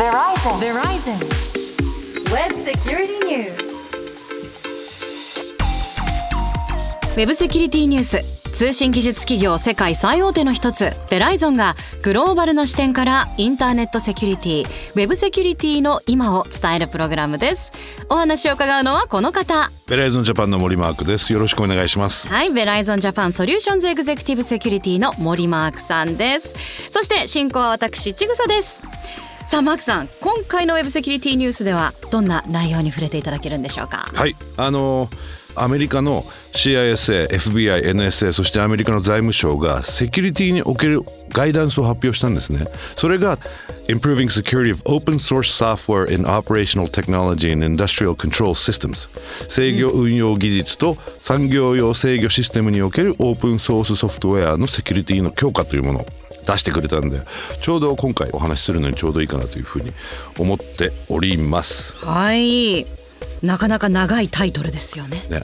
Verizon. Verizon. Web security news. ウェブセキュリティニュース通信技術企業世界最大手の一つ Verizon がグローバルな視点からインターネットセキュリティウェブセキュリティの今を伝えるプログラムですお話を伺うのはこの方 Verizon Japan の森マークです。よろしくお願いします。はい Verizon Japan Solutions Executive Security の森マークさんですそして進行は私ちぐさですさあマークさん今回のウェブセキュリティニュースではどんな内容に触れていただけるんでしょうか？はい、あのーアメリカの CISA、FBI、NSA そしてアメリカの財務省がセキュリティにおけるガイダンスを発表したんですね。それが Improving Security of Open Source Software in Operational Technology and Industrial Control Systems 制御運用技術と産業用制御システムにおけるオープンソースソフトウェアのセキュリティの強化というもの。出してくれたんでちょうど今回お話しするのにちょうどいいかなというふうに思っております。はい。なかなか長いタイトルですよね。ね、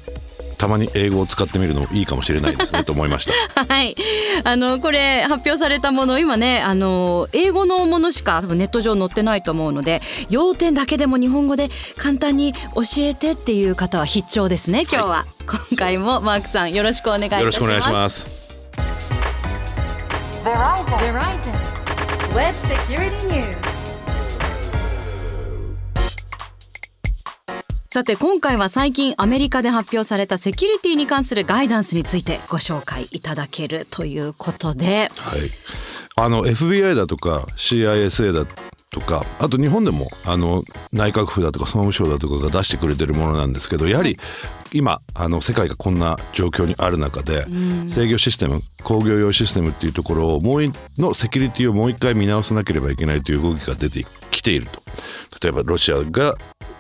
たまに英語を使ってみるのもいいかもしれないですねと思いました。はい、あのこれ発表されたもの今ねあの英語のものしか多分ネット上載ってないと思うので要点だけでも日本語で簡単に教えてっていう方は必聴ですね今日は、今回もマークさんよろしくお願いいたします。よろしくお願いします。Verizon. Web security news. さて今回は最近アメリカで発表されたセキュリティに関するガイダンスについてご紹介いただけるということではい、あの FBI だとか CISA だとかあと日本でもあの内閣府だとか総務省だとかが出してくれてるものなんですけどやはり今あの世界がこんな状況にある中で制御システム工業用システムっていうところをもう一のセキュリティをもう一回見直さなければいけないという動きが出てきていると。例えばロシアが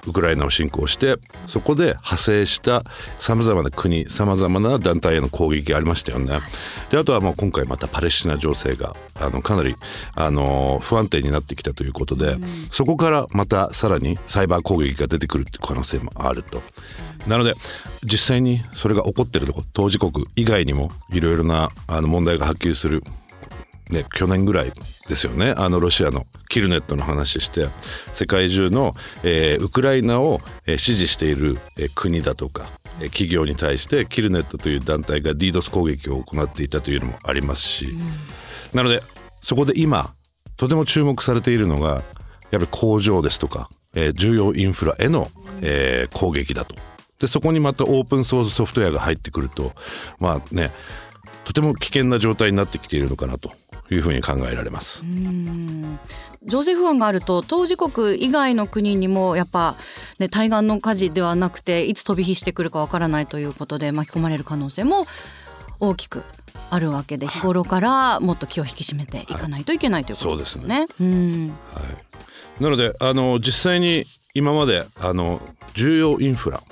ウクライナを侵攻してそこで派生したさまざまな国さまざまな団体への攻撃がありましたよね。であとはもう今回またパレスチナ情勢があのかなりあの不安定になってきたということで、そこからまたさらにサイバー攻撃が出てくるっていう可能性もあると。なので実際にそれが起こってるとこ当事国以外にもいろいろなあの問題が波及するね、去年ぐらいですよね。あのロシアのキルネットの話して世界中の、えーウクライナを、えー支持している、えー国だとか、えー企業に対してキルネットという団体が DDoS 攻撃を行っていたというのもありますし、なのでそこで今とても注目されているのがやっぱり工場ですとか、えー重要インフラへの、えー攻撃だと。でそこにまたオープンソースソフトウェアが入ってくるとまあねとても危険な状態になってきているのかなというふうに考えられます。情勢不安があると当事国以外の国にもやっぱ、ね、対岸の火事ではなくていつ飛び火してくるかわからないということで巻き込まれる可能性も大きくあるわけで日頃からもっと気を引き締めていかないといけないということですよね。うん。なのであの実際に今まであの重要インフラ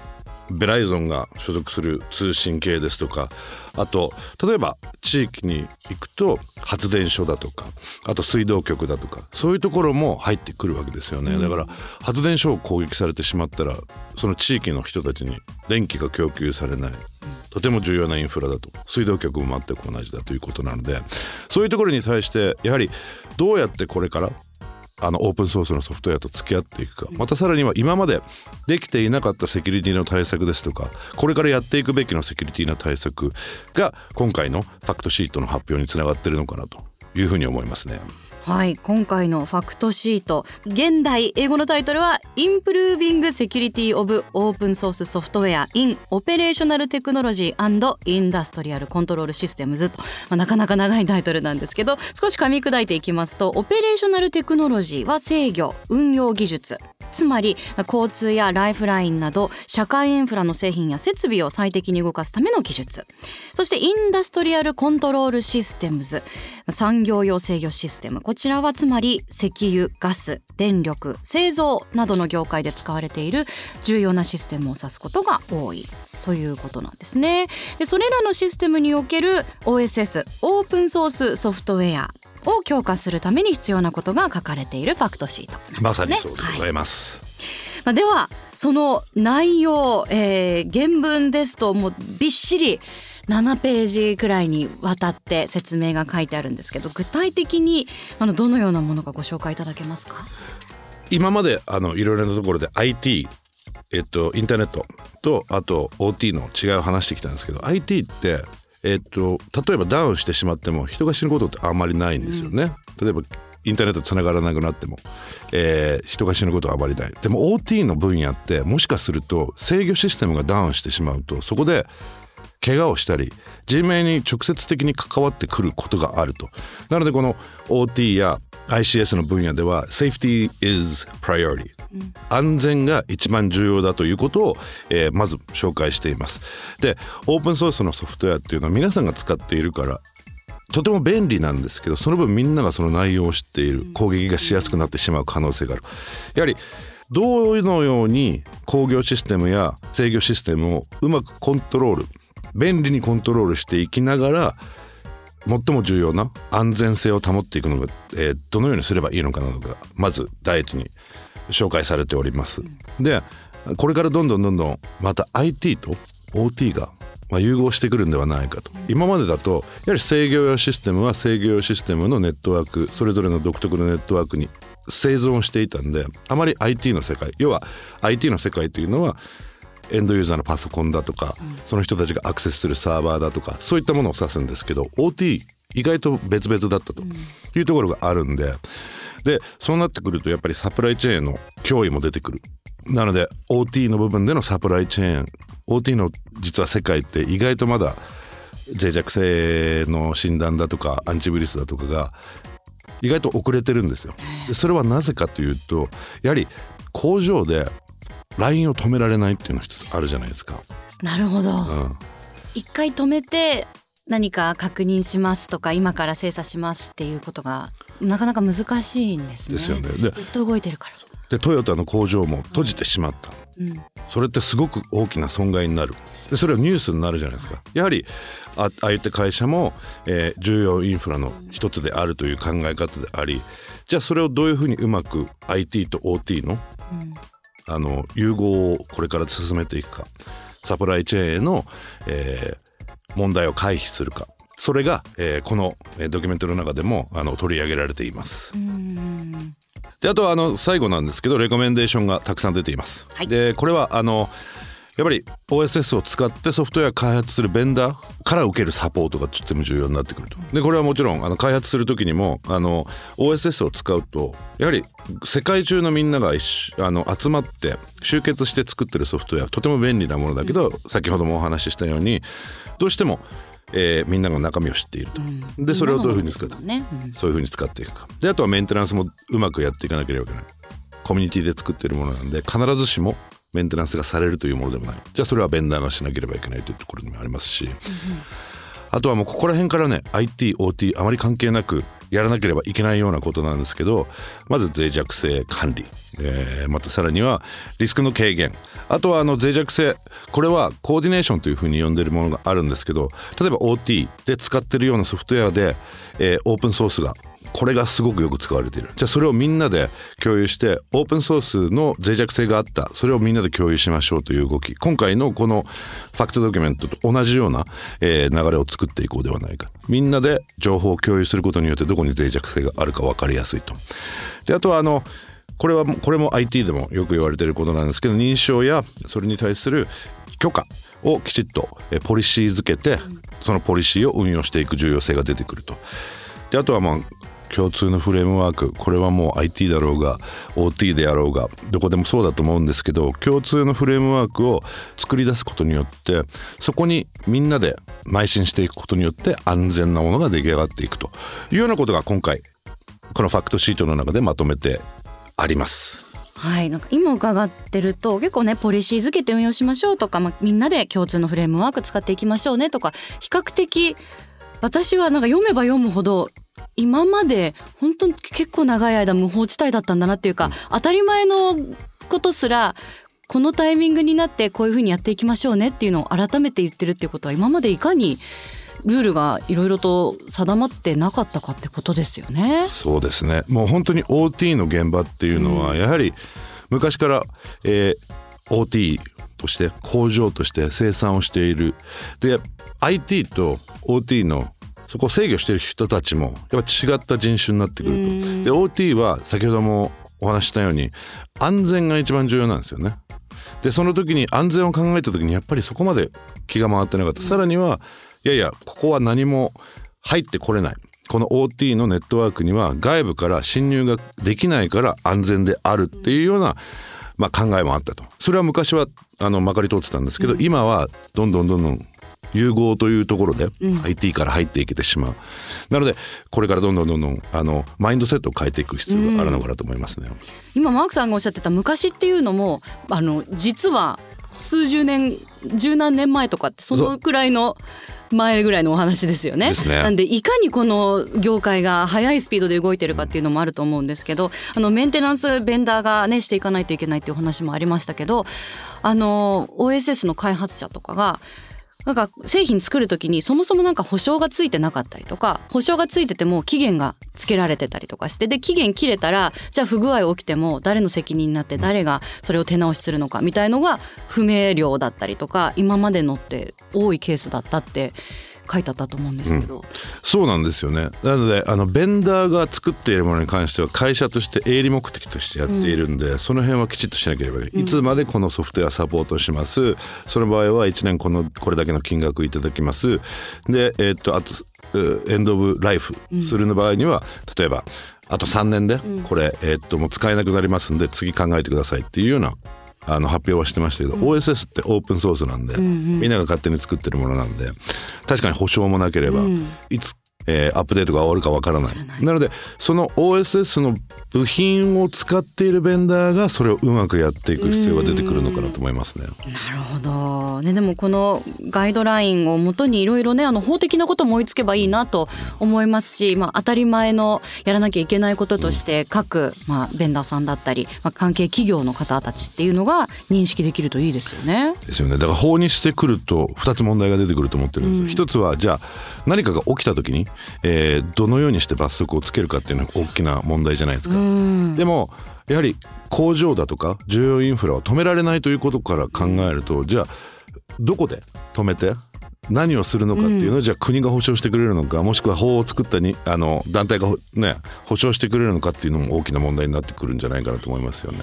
ベライゾンが所属する通信系ですとかあと例えば地域に行くと発電所だとかあと水道局だとかそういうところも入ってくるわけですよね、だから発電所を攻撃されてしまったらその地域の人たちに電気が供給されない。とても重要なインフラだと。水道局も全く同じだということなのでそういうところに対してやはりどうやってこれからあのオープンソースのソフトウェアと付き合っていくかまたさらには今までできていなかったセキュリティの対策ですとかこれからやっていくべきのセキュリティの対策が今回のファクトシートの発表につながってるのかなというふうに思いますね。はい今回のファクトシート。現代英語のタイトルは Improving Security of Open Source Software in Operational Technology and Industrial Control Systems と、まあ、なかなか長いタイトルなんですけど少し噛み砕いていきますとオペレーショナルテクノロジーは制御運用技術。つまり交通やライフラインなど社会インフラの製品や設備を最適に動かすための技術。そしてインダストリアルコントロールシステムズ産業用制御システム。こちらはつまり石油ガス電力製造などの業界で使われている重要なシステムを指すことが多いということなんですね。でそれらのシステムにおける OSS オープンソースソフトウェアを強化するために必要なことが書かれているファクトシートね。まさにそうでございます。まあ、ではその内容、えー原文ですともうびっしり7ページくらいにわたって説明が書いてあるんですけど具体的にあのどのようなものかご紹介いただけますか？今まであのいろいろなところで IT えっとインターネットとあと OT の違いを話してきたんですけど IT ってえっと例えばダウンしてしまっても人が死ぬことってあんまりないんですよね。例えばインターネットつながらなくなっても、えー人が死ぬことはあまりない。でも OT の分野ってもしかすると制御システムがダウンしてしまうとそこで怪我をしたり人命に直接的に関わってくることがあると。なのでこの OT や ICS の分野では Safety is priority、安全が一番重要だということを、えーまず紹介しています。でオープンソースのソフトウェアっていうのは皆さんが使っているからとても便利なんですけどその分みんながその内容を知っている攻撃がしやすくなってしまう可能性がある。やはりどのように工業システムや制御システムをうまくコントロール便利にコントロールしていきながら最も重要な安全性を保っていくのが、えーどのようにすればいいのかなどがまず第一に紹介されております。でこれからどんどんどんどんまた IT と OT がまあ融合してくるんではないかと今までだとやはり制御用システムは制御用システムのネットワークそれぞれの独特のネットワークに生存していたんであまり IT の世界要は IT の世界というのはエンドユーザーのパソコンだとか、その人たちがアクセスするサーバーだとかそういったものを指すんですけど OT 意外と別々だったというところがあるんで。でそうなってくるとやっぱりサプライチェーンの脅威も出てくる。なので OT の部分でのサプライチェーン。OT の実は世界って意外とまだ脆弱性の診断だとかアンチウイルスだとかが意外と遅れてるんですよ。でそれはなぜかというとやはり工場でラインを止められないっていうのが一つあるじゃないですか。なるほど。うん、一回止めて何か確認しますとか今から精査しますっていうことがなかなか難しいんですね。ですよね。でずっと動いてるから。でトヨタの工場も閉じてしまった。うん。それってすごく大きな損害になる。でそれはニュースになるじゃないですか。やはりあああいった会社も、えー重要インフラの一つであるという考え方でありじゃあそれをどういうふうにうまく IT と OT のうんあの融合をこれから進めていくかサプライチェーンへの、えー問題を回避するかそれが、えーこのえードキュメントの中でもあの取り上げられています。うんであとはあの最後なんですけどレコメンデーションがたくさん出ています。はいでこれはあのやっぱり OSS を使ってソフトウェア開発するベンダーから受けるサポートがとっても重要になってくると。でこれはもちろんあの開発する時にもあの OSS を使うとやはり世界中のみんながあの集まって集結して作ってるソフトウェアとても便利なものだけど、先ほどもお話ししたようにどうしても、えーみんなが中身を知っていると。でそれをどういうふうに使ってみんそういう風に使っていくか。であとはメンテナンスもうまくやっていかなければいけない。コミュニティで作っているものなんで必ずしもメンテナンスがされるというものでもない。じゃあそれはベンダーがしなければいけないというところにもありますし、あとはもうここら辺からね ITOT あまり関係なくやらなければいけないようなことなんですけどまず脆弱性管理、えーまたさらにはリスクの軽減。あとはあの脆弱性。これはコーディネーションというふうに呼んでいるものがあるんですけど例えば OT で使ってるようなソフトウェアで、えーオープンソースがこれがすごくよく使われている。じゃあそれをみんなで共有してオープンソースの脆弱性があった。それをみんなで共有しましょうという動き。今回のこのファクトドキュメントと同じような、えー流れを作っていこうではないか。みんなで情報を共有することによってどこに脆弱性があるか分かりやすいと。であとはあのこれはこれも IT でもよく言われていることなんですけど認証やそれに対する許可をきちっとポリシーづけてそのポリシーを運用していく重要性が出てくると。であとはまあ共通のフレームワーク。これはもう IT だろうが OT であろうがどこでもそうだと思うんですけど共通のフレームワークを作り出すことによってそこにみんなで邁進していくことによって安全なものが出来上がっていくと。いうようなことが今回このファクトシートの中でまとめてあります。はい、なんか今伺ってると結構ねポリシーづけて運用しましょうとか、まあ、みんなで共通のフレームワーク使っていきましょうねとか比較的私はなんか読めば読むほど今まで本当に結構長い間無法地帯だったんだなっていうか、当たり前のことすらこのタイミングになってこういうふうにやっていきましょうねっていうのを改めて言ってるっていうことは今までいかにルールがいろいろと定まってなかったかってことですよね。そうですね。もう本当に OT の現場っていうのはやはり昔から、えー OT として工場として生産をしている。で IT と OT のそこを制御している人たちもやっぱ違った人種になってくると。で OT は先ほどもお話ししたように安全が一番重要なんですよね。でその時に安全を考えた時にやっぱりそこまで気が回ってなかった、さらにはいやいやここは何も入ってこれない。この OT のネットワークには外部から侵入ができないから安全であるっていうような、まあ、考えもあったと。それは昔はあのまかり通ってたんですけど、今はどんどんどんどん融合というところで IT から入っていけてしまう、なのでこれからどんどんどんどんあのマインドセットを変えていく必要があるのかなと思いますね。今マークさんがおっしゃってた昔っていうのもあの実は数十年十何年前とかってそのくらいの前ぐらいのお話ですよね。ね。なんでいかにこの業界が速いスピードで動いてるかっていうのもあると思うんですけどあのメンテナンスベンダーがねしていかないといけないっていうお話もありましたけどあの OSS の開発者とかがなんか製品作る時にそもそもなんか保証がついてなかったりとか保証がついてても期限がつけられてたりとかしてで期限切れたらじゃあ不具合起きても誰の責任になって誰がそれを手直しするのかみたいのが不明瞭だったりとか今までのって多いケースだったって書いてあったと思うんですけど、そうなんですよね。なのであのベンダーが作っているものに関しては会社として営利目的としてやっているんで、その辺はきちっとしなければいけない、いつまでこのソフトウェアサポートします？その場合は1年このこれだけの金額いただきます。でえーっとあとえーエンド・オブ・ライフするの場合には、例えばあと3年でこれ、えーっともう使えなくなりますんで次考えてくださいっていうようなあの発表はしてましたけど、OSS ってオープンソースなんで、みんなが勝手に作ってるものなんで確かに保証もなければ、いつ、えーアップデートが終わるかわからない。なのでその OSS の部品を使っているベンダーがそれをうまくやっていく必要が出てくるのかなと思いますね。なるほど、ね、でもこのガイドラインをもとにいろいろねあの法的なことも追いつけばいいなと思いますし、まあ、当たり前のやらなきゃいけないこととして各、まあ、ベンダーさんだったり、まあ、関係企業の方たちっていうのが認識できるといいですよね。ですよねだから法にしてくると2つ問題が出てくると思ってるんですよ、一つはじゃあ何かが起きた時に、えーどのようにして罰則をつけるかっていうのが大きな問題じゃないですか。でもやはり工場だとか重要インフラは止められないということから考えるとじゃあどこで止めて何をするのかっていうのを、じゃあ国が保証してくれるのかもしくは法を作ったにあの団体がほね保証してくれるのかっていうのも大きな問題になってくるんじゃないかなと思いますよね。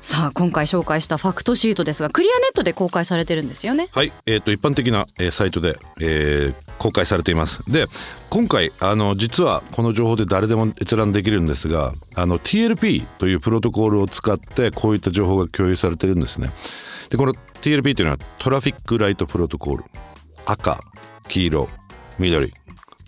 さあ今回紹介したファクトシートですがクリアネットで公開されてるんですよね。はい、えー、と一般的な、えーサイトで、えー公開されています。で今回あの実はこの情報で誰でも閲覧できるんですがあの TLP というプロトコルを使ってこういった情報が共有されてるんですね。でこの TLP というのはトラフィックライトプロトコル。赤黄色緑。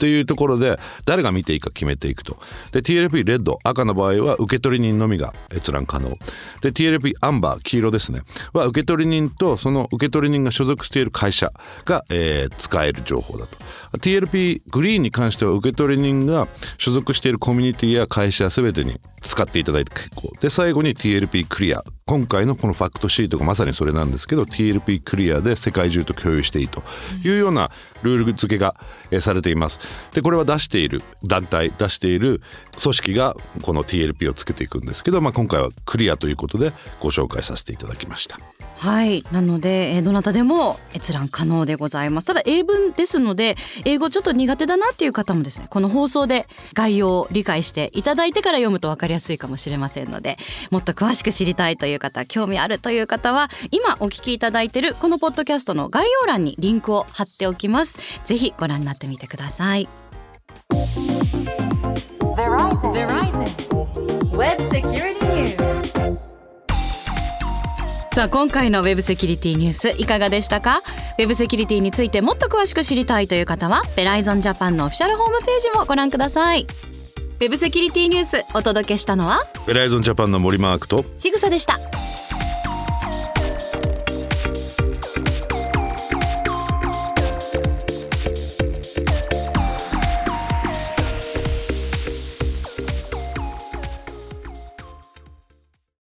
というところで誰が見ていいか決めていくと。で TLP レッド赤の場合は受取人のみが閲覧可能。で TLP アンバー黄色ですね。は受取人とその受取人が所属している会社が、えー使える情報だと。TLP グリーンに関しては受取人が所属しているコミュニティや会社全てに使っていただいて結構。で最後に TLP クリア今回のこのファクトシートがまさにそれなんですけど TLP クリアで世界中と共有していいというようなルール付けがされています。でこれは出している団体出している組織がこの TLP をつけていくんですけど、まあ、今回はクリアということでご紹介させていただきました。はいなので、えーどなたでも閲覧可能でございますただ英文ですので英語ちょっと苦手だなっていう方もですねこの放送で概要を理解していただいてから読むと分かりやすいかもしれませんのでもっと詳しく知りたいという方興味あるという方は今お聞きいただいているこのポッドキャストの概要欄にリンクを貼っておきますぜひご覧になってみてください Verizon. Verizon. Web Security News. さあ今回のウェブセキュリティニュースいかがでしたか？ウェブセキュリティについてもっと詳しく知りたいという方はベライゾンジャパンのオフィシャルホームページもご覧ください。ウェブセキュリティニュースお届けしたのはベライゾンジャパンの森マークとちぐさでした